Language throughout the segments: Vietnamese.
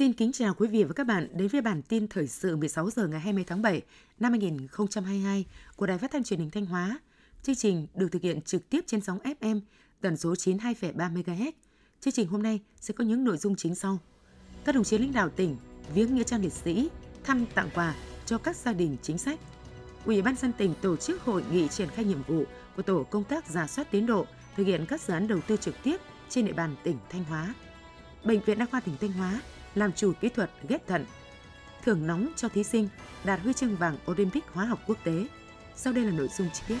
Xin kính chào quý vị và các bạn đến với bản tin thời sự 16 giờ ngày 20 tháng 7 năm 2022 của Đài Phát thanh Truyền hình Thanh Hóa. Chương trình được thực hiện trực tiếp trên sóng FM tần số 92,3 MHz. Chương trình hôm nay sẽ có những nội dung chính sau. Các đồng chí lãnh đạo tỉnh viếng nghĩa trang liệt sĩ, thăm tặng quà cho các gia đình chính sách. Ủy ban dân tỉnh tổ chức hội nghị triển khai nhiệm vụ của tổ công tác giả soát tiến độ thực hiện các dự án đầu tư trực tiếp trên địa bàn tỉnh Thanh Hóa. Bệnh viện Đa khoa tỉnh Thanh Hóa làm chủ kỹ thuật ghép thận. Thưởng nóng cho thí sinh đạt huy chương vàng Olympic hóa học quốc tế. Sau đây là nội dung chi tiết.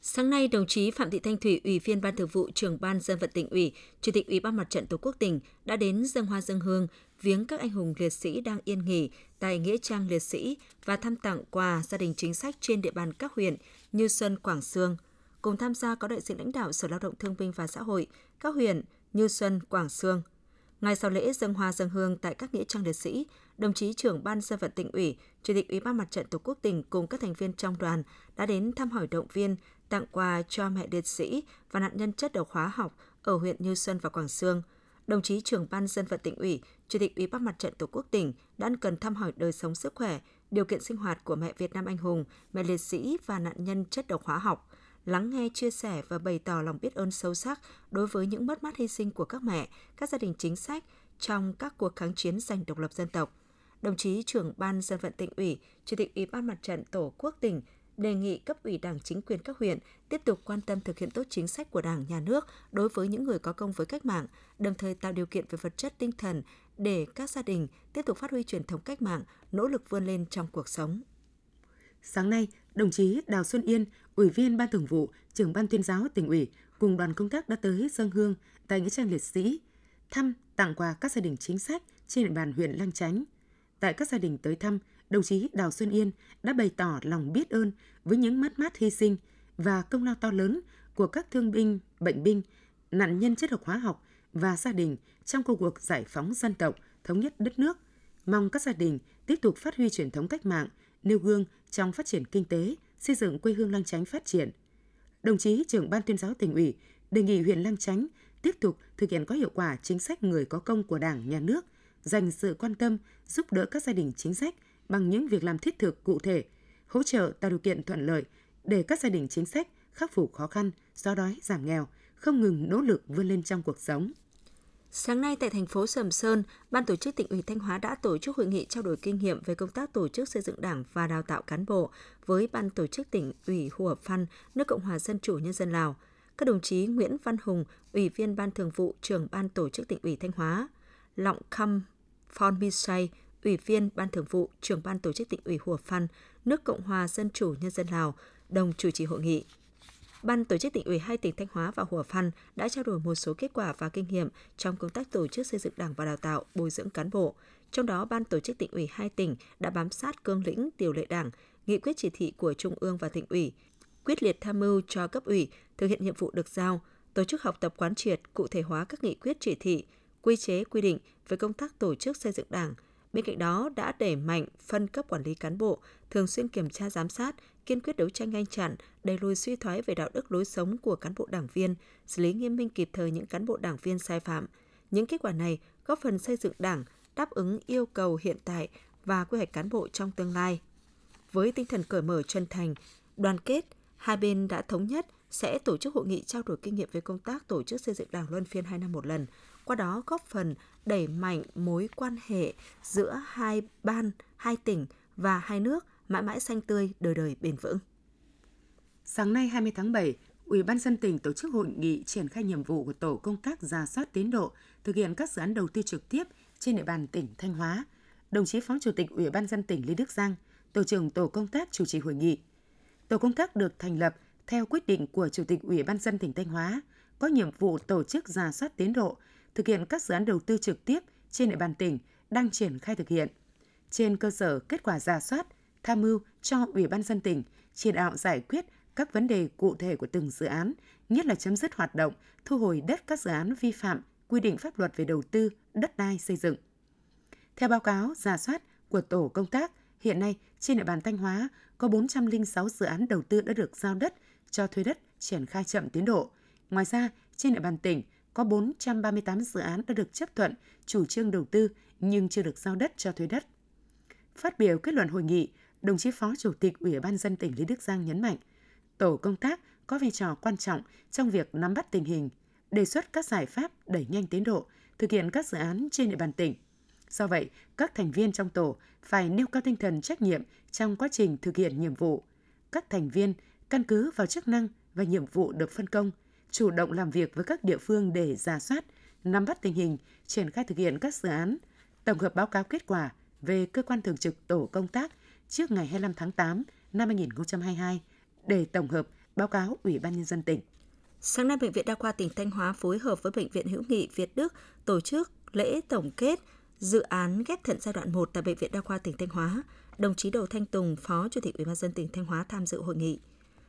Sáng nay, đồng chí Phạm Thị Thanh Thủy, Ủy viên Ban Thường vụ, Trưởng ban Dân vận tỉnh ủy, Chủ tịch Ủy ban Mặt trận Tổ quốc tỉnh đã đến dân hoa dân hương viếng các anh hùng liệt sĩ đang yên nghỉ tại nghĩa trang liệt sĩ và thăm tặng quà gia đình chính sách trên địa bàn các huyện như Xuân, Quảng Sương. Cùng tham gia có đại diện lãnh đạo Sở Lao động Thương binh và Xã hội, các huyện như Xuân, Quảng Sương. Ngay sau lễ dân hoa dân hương tại các nghĩa trang liệt sĩ, đồng chí trưởng ban dân vận tỉnh ủy, chủ tịch ủy ban mặt trận tổ quốc tỉnh cùng các thành viên trong đoàn đã đến thăm hỏi động viên, tặng quà cho mẹ liệt sĩ và nạn nhân chất độc hóa học ở huyện Như Xuân và Quảng Sương. Đồng chí trưởng ban dân vận tỉnh ủy, chủ tịch ủy ban mặt trận tổ quốc tỉnh đã cần thăm hỏi đời sống sức khỏe, điều kiện sinh hoạt của mẹ Việt Nam anh hùng, mẹ liệt sĩ và nạn nhân chất độc hóa học lắng nghe, chia sẻ và bày tỏ lòng biết ơn sâu sắc đối với những mất mát hy sinh của các mẹ, các gia đình chính sách trong các cuộc kháng chiến giành độc lập dân tộc. Đồng chí trưởng ban dân vận tỉnh ủy, chủ tịch ủy ban mặt trận tổ quốc tỉnh đề nghị cấp ủy Đảng chính quyền các huyện tiếp tục quan tâm thực hiện tốt chính sách của Đảng, nhà nước đối với những người có công với cách mạng, đồng thời tạo điều kiện về vật chất tinh thần để các gia đình tiếp tục phát huy truyền thống cách mạng, nỗ lực vươn lên trong cuộc sống. Sáng nay, đồng chí Đào Xuân Yên, Ủy viên Ban Thường vụ, trưởng Ban tuyên giáo tỉnh ủy cùng đoàn công tác đã tới dân hương tại nghĩa trang liệt sĩ, thăm tặng quà các gia đình chính sách trên địa bàn huyện Lang Chánh. Tại các gia đình tới thăm, đồng chí Đào Xuân Yên đã bày tỏ lòng biết ơn với những mất mát hy sinh và công lao to lớn của các thương binh, bệnh binh, nạn nhân chất độc hóa học và gia đình trong công cuộc giải phóng dân tộc, thống nhất đất nước. Mong các gia đình tiếp tục phát huy truyền thống cách mạng, nêu gương trong phát triển kinh tế, xây dựng quê hương Lang Chánh phát triển. Đồng chí trưởng ban tuyên giáo tỉnh ủy đề nghị huyện Lang Chánh tiếp tục thực hiện có hiệu quả chính sách người có công của Đảng, Nhà nước, dành sự quan tâm, giúp đỡ các gia đình chính sách bằng những việc làm thiết thực cụ thể, hỗ trợ tạo điều kiện thuận lợi để các gia đình chính sách khắc phục khó khăn, xóa đói, giảm nghèo, không ngừng nỗ lực vươn lên trong cuộc sống. Sáng nay tại thành phố Sầm Sơn, Ban tổ chức tỉnh ủy Thanh Hóa đã tổ chức hội nghị trao đổi kinh nghiệm về công tác tổ chức xây dựng Đảng và đào tạo cán bộ với Ban tổ chức tỉnh ủy Hùa Phan, nước Cộng hòa Dân chủ Nhân dân Lào. Các đồng chí Nguyễn Văn Hùng, Ủy viên Ban Thường vụ, trưởng Ban tổ chức tỉnh ủy Thanh Hóa, Lọng Khăm Phon Misay, Ủy viên Ban Thường vụ, trưởng Ban tổ chức tỉnh ủy Hùa Phan, nước Cộng hòa Dân chủ Nhân dân Lào, đồng chủ trì hội nghị. Ban tổ chức tỉnh ủy hai tỉnh Thanh Hóa và Hùa Phan đã trao đổi một số kết quả và kinh nghiệm trong công tác tổ chức xây dựng Đảng và đào tạo, bồi dưỡng cán bộ. Trong đó, Ban tổ chức tỉnh ủy hai tỉnh đã bám sát cương lĩnh điều lệ Đảng, nghị quyết chỉ thị của Trung ương và tỉnh ủy, quyết liệt tham mưu cho cấp ủy thực hiện nhiệm vụ được giao, tổ chức học tập quán triệt, cụ thể hóa các nghị quyết chỉ thị, quy chế quy định về công tác tổ chức xây dựng Đảng, Bên cạnh đó đã đẩy mạnh phân cấp quản lý cán bộ, thường xuyên kiểm tra giám sát, kiên quyết đấu tranh ngăn chặn, đẩy lùi suy thoái về đạo đức lối sống của cán bộ đảng viên, xử lý nghiêm minh kịp thời những cán bộ đảng viên sai phạm. Những kết quả này góp phần xây dựng đảng, đáp ứng yêu cầu hiện tại và quy hoạch cán bộ trong tương lai. Với tinh thần cởi mở chân thành, đoàn kết, hai bên đã thống nhất sẽ tổ chức hội nghị trao đổi kinh nghiệm về công tác tổ chức xây dựng đảng luân phiên hai năm một lần, qua đó góp phần đẩy mạnh mối quan hệ giữa hai ban, hai tỉnh và hai nước mãi mãi xanh tươi, đời đời bền vững. Sáng nay 20 tháng 7, Ủy ban dân tỉnh tổ chức hội nghị triển khai nhiệm vụ của tổ công tác giả soát tiến độ thực hiện các dự án đầu tư trực tiếp trên địa bàn tỉnh Thanh Hóa. Đồng chí Phó Chủ tịch Ủy ban dân tỉnh Lê Đức Giang, tổ trưởng tổ công tác chủ trì hội nghị. Tổ công tác được thành lập theo quyết định của Chủ tịch Ủy ban dân tỉnh Thanh Hóa, có nhiệm vụ tổ chức giả soát tiến độ, thực hiện các dự án đầu tư trực tiếp trên địa bàn tỉnh đang triển khai thực hiện. Trên cơ sở kết quả giả soát, tham mưu cho Ủy ban dân tỉnh chỉ đạo giải quyết các vấn đề cụ thể của từng dự án, nhất là chấm dứt hoạt động, thu hồi đất các dự án vi phạm quy định pháp luật về đầu tư, đất đai xây dựng. Theo báo cáo giả soát của tổ công tác, hiện nay trên địa bàn Thanh Hóa có 406 dự án đầu tư đã được giao đất cho thuê đất triển khai chậm tiến độ. Ngoài ra, trên địa bàn tỉnh có 438 dự án đã được chấp thuận chủ trương đầu tư nhưng chưa được giao đất cho thuê đất. Phát biểu kết luận hội nghị, đồng chí Phó Chủ tịch Ủy ban dân tỉnh Lý Đức Giang nhấn mạnh, tổ công tác có vai trò quan trọng trong việc nắm bắt tình hình, đề xuất các giải pháp đẩy nhanh tiến độ, thực hiện các dự án trên địa bàn tỉnh. Do vậy, các thành viên trong tổ phải nêu cao tinh thần trách nhiệm trong quá trình thực hiện nhiệm vụ. Các thành viên căn cứ vào chức năng và nhiệm vụ được phân công, chủ động làm việc với các địa phương để giả soát, nắm bắt tình hình, triển khai thực hiện các dự án, tổng hợp báo cáo kết quả về cơ quan thường trực tổ công tác trước ngày 25 tháng 8 năm 2022 để tổng hợp báo cáo Ủy ban Nhân dân tỉnh. Sáng nay, Bệnh viện Đa khoa tỉnh Thanh Hóa phối hợp với Bệnh viện Hữu nghị Việt Đức tổ chức lễ tổng kết dự án ghép thận giai đoạn 1 tại Bệnh viện Đa khoa tỉnh Thanh Hóa. Đồng chí Đầu Thanh Tùng, Phó Chủ tịch Ủy ban dân tỉnh Thanh Hóa tham dự hội nghị.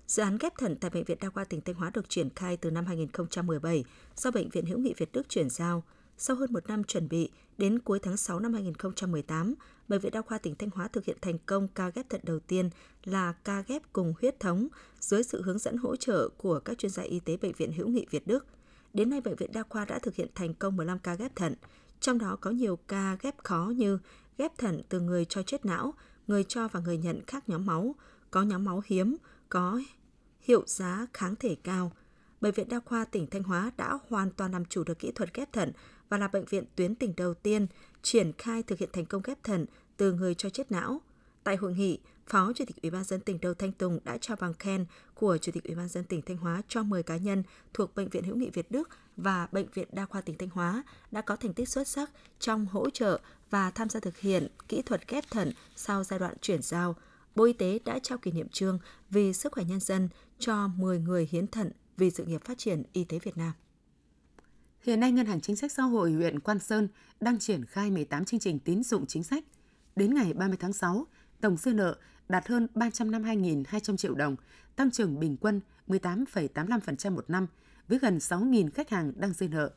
Dự án ghép thận tại Bệnh viện Đa khoa tỉnh Thanh Hóa được triển khai từ năm 2017 do Bệnh viện Hữu nghị Việt Đức chuyển giao. Sau hơn một năm chuẩn bị, đến cuối tháng 6 năm 2018, Bệnh viện Đa khoa tỉnh Thanh Hóa thực hiện thành công ca ghép thận đầu tiên là ca ghép cùng huyết thống dưới sự hướng dẫn hỗ trợ của các chuyên gia y tế Bệnh viện Hữu nghị Việt Đức. Đến nay, Bệnh viện Đa khoa đã thực hiện thành công 15 ca ghép thận, trong đó có nhiều ca ghép khó như ghép thận từ người cho chết não, người cho và người nhận khác nhóm máu, có nhóm máu hiếm, có hiệu giá kháng thể cao. Bệnh viện Đa khoa tỉnh Thanh Hóa đã hoàn toàn làm chủ được kỹ thuật ghép thận và là bệnh viện tuyến tỉnh đầu tiên triển khai thực hiện thành công ghép thận từ người cho chết não. Tại hội nghị, Phó Chủ tịch Ủy ban dân tỉnh Đầu Thanh Tùng đã trao bằng khen của Chủ tịch Ủy ban dân tỉnh Thanh Hóa cho 10 cá nhân thuộc Bệnh viện Hữu nghị Việt Đức và Bệnh viện Đa khoa tỉnh Thanh Hóa đã có thành tích xuất sắc trong hỗ trợ và tham gia thực hiện kỹ thuật ghép thận sau giai đoạn chuyển giao. Bộ Y tế đã trao kỷ niệm trương vì sức khỏe nhân dân cho 10 người hiến thận vì sự nghiệp phát triển y tế Việt Nam. Hiện nay, Ngân hàng Chính sách Xã hội huyện Quan Sơn đang triển khai 18 chương trình tín dụng chính sách. Đến ngày 30 tháng 6, tổng dư nợ đạt hơn 352.200 triệu đồng, tăng trưởng bình quân 18,85% một năm, với gần 6.000 khách hàng đang dư nợ.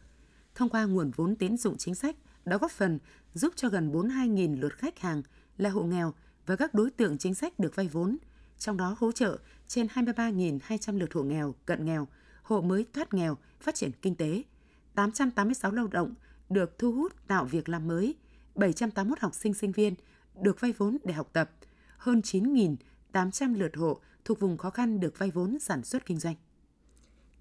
Thông qua nguồn vốn tín dụng chính sách, đã góp phần giúp cho gần 42.000 lượt khách hàng là hộ nghèo và các đối tượng chính sách được vay vốn, trong đó hỗ trợ trên 23.200 lượt hộ nghèo, cận nghèo, hộ mới thoát nghèo, phát triển kinh tế. 886 lao động được thu hút tạo việc làm mới, 781 học sinh sinh viên được vay vốn để học tập, hơn 9.800 lượt hộ thuộc vùng khó khăn được vay vốn sản xuất kinh doanh.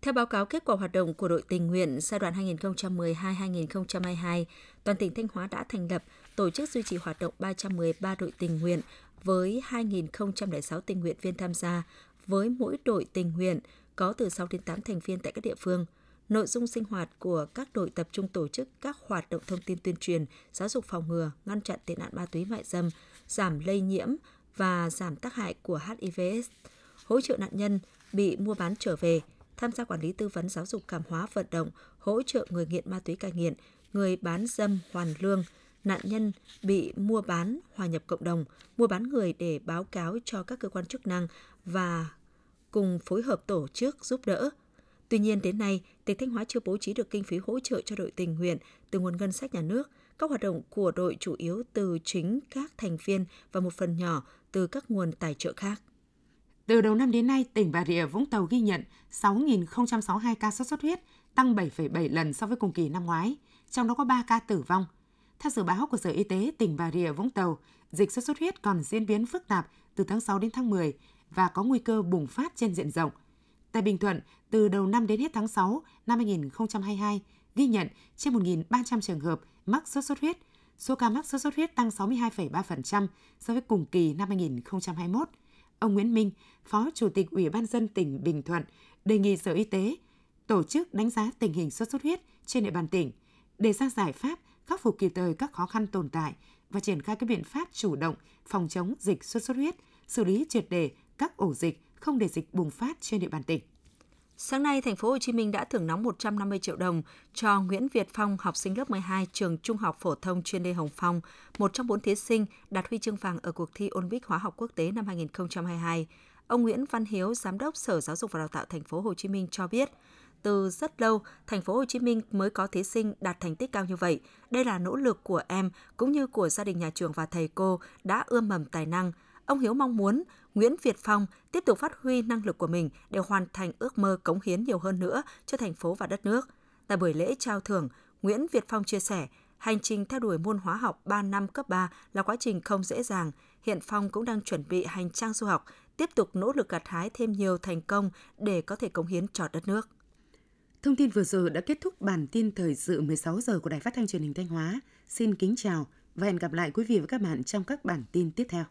Theo báo cáo kết quả hoạt động của đội tình nguyện giai đoạn 2012-2022, toàn tỉnh Thanh Hóa đã thành lập, tổ chức duy trì hoạt động 313 đội tình nguyện với 2.006 tình nguyện viên tham gia, với mỗi đội tình nguyện có từ 6 đến 8 thành viên tại các địa phương. Nội dung sinh hoạt của các đội tập trung tổ chức các hoạt động thông tin tuyên truyền, giáo dục phòng ngừa, ngăn chặn tệ nạn ma túy mại dâm, giảm lây nhiễm và giảm tác hại của HIVS, hỗ trợ nạn nhân bị mua bán trở về, tham gia quản lý tư vấn giáo dục cảm hóa vận động, hỗ trợ người nghiện ma túy cai nghiện, người bán dâm hoàn lương, nạn nhân bị mua bán hòa nhập cộng đồng, mua bán người để báo cáo cho các cơ quan chức năng và cùng phối hợp tổ chức giúp đỡ. Tuy nhiên đến nay, tỉnh Thanh Hóa chưa bố trí được kinh phí hỗ trợ cho đội tình nguyện từ nguồn ngân sách nhà nước. Các hoạt động của đội chủ yếu từ chính các thành viên và một phần nhỏ từ các nguồn tài trợ khác. Từ đầu năm đến nay, tỉnh Bà Rịa Vũng Tàu ghi nhận 6.062 ca sốt xuất huyết, tăng 7,7 lần so với cùng kỳ năm ngoái, trong đó có 3 ca tử vong. Theo dự báo của Sở Y tế tỉnh Bà Rịa Vũng Tàu, dịch sốt xuất huyết còn diễn biến phức tạp từ tháng 6 đến tháng 10 và có nguy cơ bùng phát trên diện rộng. Tại Bình Thuận, từ đầu năm đến hết tháng 6 năm 2022, ghi nhận trên 1.300 trường hợp mắc sốt xuất huyết. Số ca mắc sốt xuất huyết tăng 62,3% so với cùng kỳ năm 2021. Ông Nguyễn Minh, Phó Chủ tịch Ủy ban dân tỉnh Bình Thuận, đề nghị Sở Y tế tổ chức đánh giá tình hình sốt xuất huyết trên địa bàn tỉnh, đề ra giải pháp khắc phục kịp thời các khó khăn tồn tại và triển khai các biện pháp chủ động phòng chống dịch sốt xuất huyết, xử lý triệt đề các ổ dịch không để dịch bùng phát trên địa bàn tỉnh. Sáng nay, thành phố Hồ Chí Minh đã thưởng nóng 150 triệu đồng cho Nguyễn Việt Phong, học sinh lớp 12 trường Trung học phổ thông chuyên Lê Hồng Phong, một trong bốn thí sinh đạt huy chương vàng ở cuộc thi Olympic hóa học quốc tế năm 2022. Ông Nguyễn Văn Hiếu, giám đốc Sở Giáo dục và Đào tạo thành phố Hồ Chí Minh cho biết, từ rất lâu, thành phố Hồ Chí Minh mới có thí sinh đạt thành tích cao như vậy. Đây là nỗ lực của em cũng như của gia đình nhà trường và thầy cô đã ươm mầm tài năng. Ông Hiếu mong muốn Nguyễn Việt Phong tiếp tục phát huy năng lực của mình để hoàn thành ước mơ cống hiến nhiều hơn nữa cho thành phố và đất nước. Tại buổi lễ trao thưởng, Nguyễn Việt Phong chia sẻ, hành trình theo đuổi môn hóa học 3 năm cấp 3 là quá trình không dễ dàng. Hiện Phong cũng đang chuẩn bị hành trang du học, tiếp tục nỗ lực gặt hái thêm nhiều thành công để có thể cống hiến cho đất nước. Thông tin vừa rồi đã kết thúc bản tin thời sự 16 giờ của Đài Phát thanh Truyền hình Thanh Hóa. Xin kính chào và hẹn gặp lại quý vị và các bạn trong các bản tin tiếp theo.